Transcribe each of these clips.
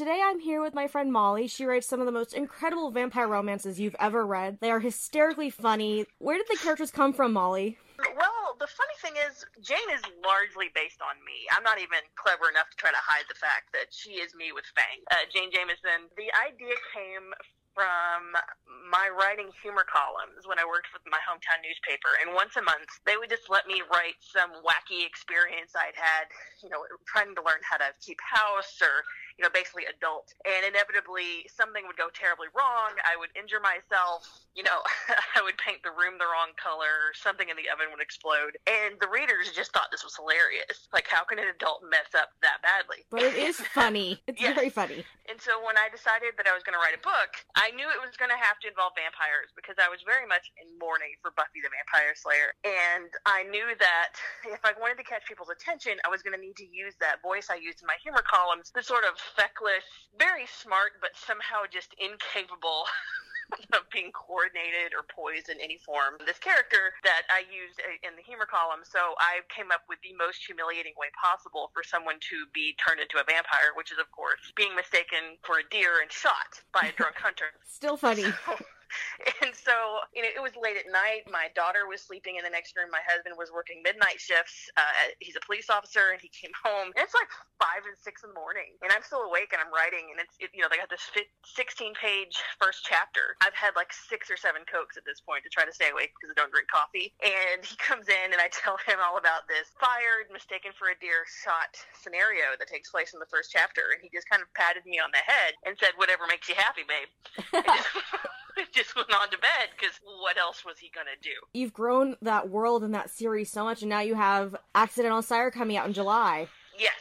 Today I'm here with my friend Molly. She writes some of the most incredible vampire romances you've ever read. They are hysterically funny. Where did the characters come from, Molly? Well, the funny thing is, Jane is largely based on me. I'm not even clever enough to try to hide the fact that she is me with Fang. Uh, Jane Jameson. The idea came from my writing humor columns when I worked with my hometown newspaper. And once a month, they would just let me write some wacky experience I'd had, you know, trying to learn how to keep house or you know, basically adult. And inevitably, something would go terribly wrong. I would injure myself. You know, I would paint the room the wrong color. Something in the oven would explode. And the readers just thought was hilarious. Like, how can an adult mess up that badly? But it is funny. It's yes. very funny. And so when I decided that I was going to write a book, I knew it was going to have to involve vampires because I was very much in mourning for Buffy the Vampire Slayer. And I knew that if I wanted to catch people's attention, I was going to need to use that voice I used in my humor columns, the sort of feckless, very smart, but somehow just incapable of being coordinated or poised in any form. This character that I used in the humor column, so I came up with the most humiliating way possible for someone to be turned into a vampire, which is, of course, being mistaken for a deer and shot by a drunk hunter. Still funny. So, so you know it was late at night. My daughter was sleeping in the next room. My husband was working midnight shifts uh, he's a police officer and he came home. And it's like five and six in the morning and i'm still awake and i'm writing and it's it, you know they got this 16 page first chapter. I've had like six or seven cokes at this point to try to stay awake because i don't drink coffee. And he comes in and i tell him all about this fired mistaken for a deer shot scenario that takes place in the first chapter. And he just kind of patted me on the head and said whatever makes you happy babe just went on to bed because what else was he gonna do? You've grown that world and that series so much, and now you have Accidental Sire coming out in July. Yes,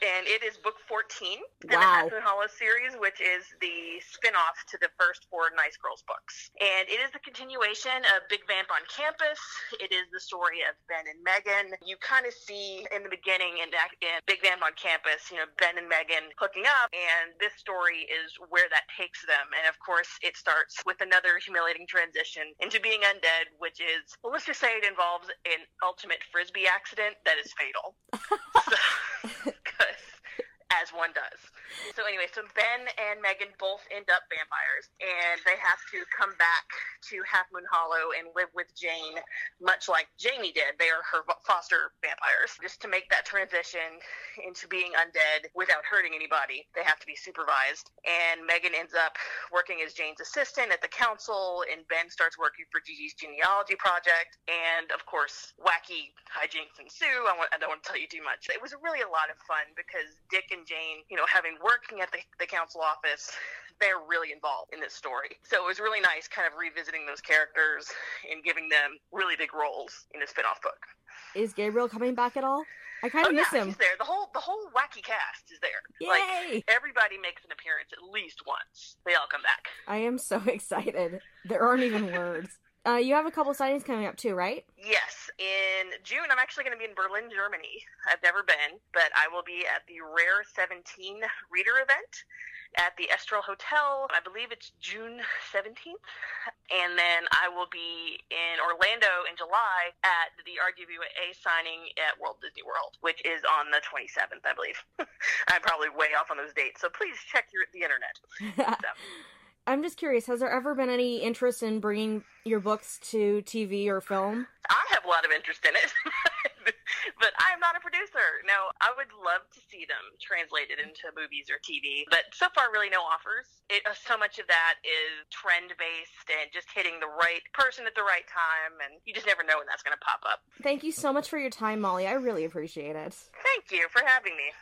and it is book 14 wow. in the Half Moon Hollow series, which is the spin-off to the first four Nice Girls books. And it is the continuation of Big Vamp on Campus. It is the story of Ben and Megan. You kind of see in the beginning in, in Big Vamp on Campus, you know, Ben and Megan hooking up, and this story is where that takes them. And of course, it starts with another humiliating transition into being undead, which is, well, let's just say it involves an ultimate frisbee accident that is fatal. so, as one does. So anyway, so Ben and Megan both end up vampires, and they have to come back to Half Moon Hollow and live with Jane, much like Jamie did. They are her foster vampires. Just to make that transition into being undead without hurting anybody, they have to be supervised. And Megan ends up working as Jane's assistant at the council, and Ben starts working for Gigi's genealogy project. And of course, wacky hijinks ensue. I, want, I don't want to tell you too much. It was really a lot of fun because Dick and Jane, you know, having working at the, the council office, they're really involved in this story. So it was really nice kind of revisiting those characters and giving them really big roles in a spin-off book. Is Gabriel coming back at all? I kind of oh, miss yeah, him. He's there. The whole the whole wacky cast is there. Yay! Like everybody makes an appearance at least once. They all come back. I am so excited. There aren't even words. Uh, you have a couple signings coming up too, right? Yes. In June, I'm actually going to be in Berlin, Germany. I've never been, but I will be at the Rare 17 reader event at the Estrel Hotel. I believe it's June 17th. And then I will be in Orlando in July at the RWA signing at Walt Disney World, which is on the 27th, I believe. I'm probably way off on those dates, so please check your, the internet. so. I'm just curious, has there ever been any interest in bringing your books to TV or film? I have a lot of interest in it. but I'm not a producer. No, I would love to see them translated into movies or TV, but so far, really no offers. It, uh, so much of that is trend based and just hitting the right person at the right time, and you just never know when that's going to pop up. Thank you so much for your time, Molly. I really appreciate it. Thank you for having me.